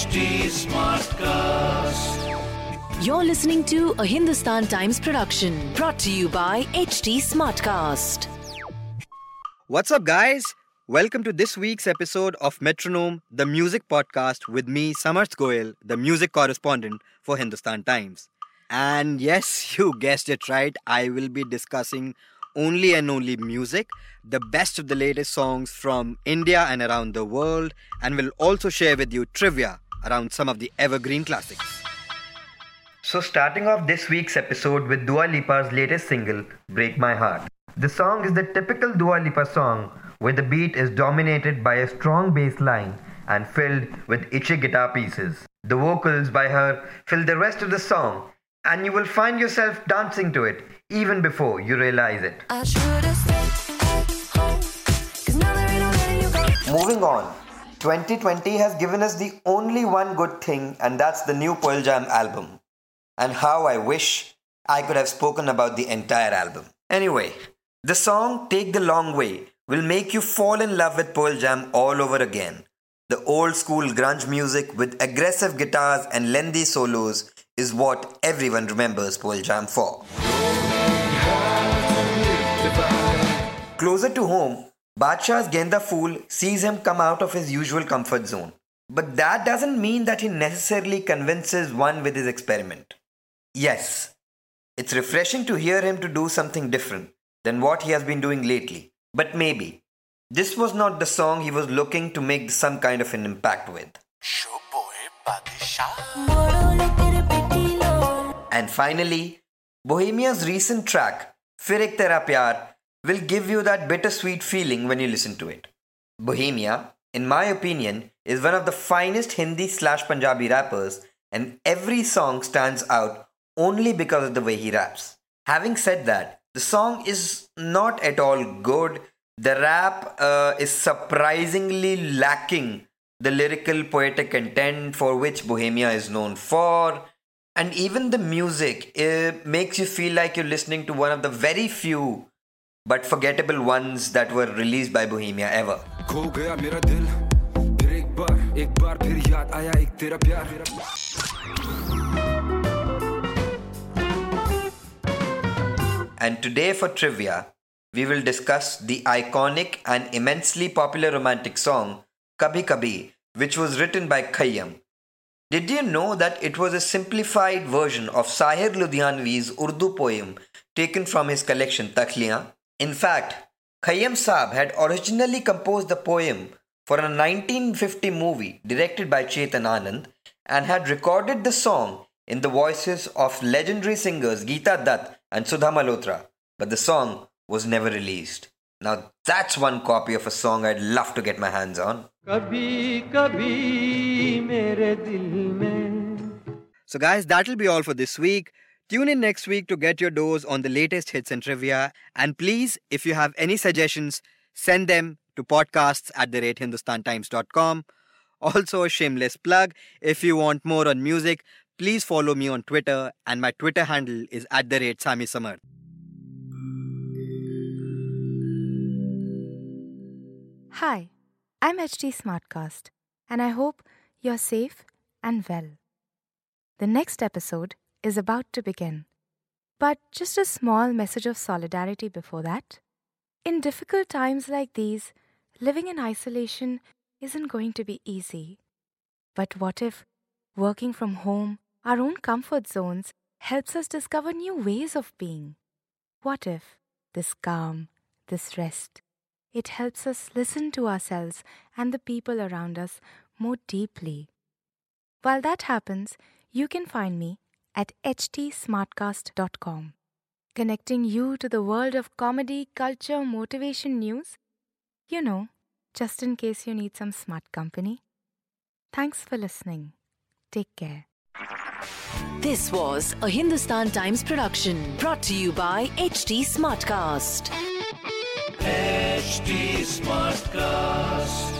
HT Smartcast. You're listening to a Hindustan Times production brought to you by HT Smartcast. What's up, guys? Welcome to this week's episode of Metronome, the music podcast with me, Samarth Goel, the music correspondent for Hindustan Times. And yes, you guessed it right, I will be discussing only and only music, the best of the latest songs from India and around the world, and will also share with you trivia around some of the evergreen classics. So, starting off this week's episode with Dua Lipa's latest single, Break My Heart. The song is the typical Dua Lipa song where the beat is dominated by a strong bass line and filled with itchy guitar pieces. The vocals by her fill the rest of the song, and you will find yourself dancing to it even before you realize it. Moving on, 2020 has given us the only one good thing, and that's the new Pearl Jam album. And how I wish I could have spoken about the entire album. Anyway, the song Take the Long Way will make you fall in love with Pearl Jam all over again. The old school grunge music with aggressive guitars and lengthy solos is what everyone remembers Pearl Jam for. Closer to home, Badshah's Genda Phool sees him come out of his usual comfort zone. But that doesn't mean that he necessarily convinces one with his experiment. Yes, it's refreshing to hear him to do something different than what he has been doing lately. But maybe this was not the song he was looking to make some kind of an impact with. And finally, Bohemia's recent track, Fir Ek Tera Pyar, will give you that bittersweet feeling when you listen to it. Bohemia, in my opinion, is one of the finest Hindi slash Punjabi rappers, and every song stands out only because of the way he raps. Having said that, the song is not at all good. The rap uh, is surprisingly lacking the lyrical poetic content for which Bohemia is known for. And even the music makes you feel like you're listening to one of the very few but forgettable ones that were released by Bohemia ever. And today for trivia, we will discuss the iconic and immensely popular romantic song Kabhi Kabhi, which was written by Khayyam. Did you know that it was a simplified version of Sahir Ludhianvi's Urdu poem taken from his collection Talkhiyan? In fact, Khayyam Saab had originally composed the poem for a 1950 movie directed by Chetan Anand and had recorded the song in the voices of legendary singers Geeta Dutt and Sudha Malhotra, but the song was never released. Now that's one copy of a song I'd love to get my hands on. So, guys, that'll be all for this week. Tune in next week to get your dose on the latest hits and trivia. And please, if you have any suggestions, send them to podcasts at the rate hindustantimes.com. Also, a shameless plug if you want more on music, please follow me on Twitter, and my Twitter handle is at the rate Sami Samar. Hi, I'm HT Smartcast, and I hope you're safe and well. The next episode is about to begin. But just a small message of solidarity before that. In difficult times like these, living in isolation isn't going to be easy. But what if working from home, our own comfort zones, helps us discover new ways of being? What if this calm, this rest, it helps us listen to ourselves and the people around us more deeply? While that happens, you can find me at htsmartcast.com, connecting you to the world of comedy, culture, motivation news. You know, just in case you need some smart company. Thanks for listening. Take care. This was a Hindustan Times production brought to you by HT Smartcast. HT Smartcast.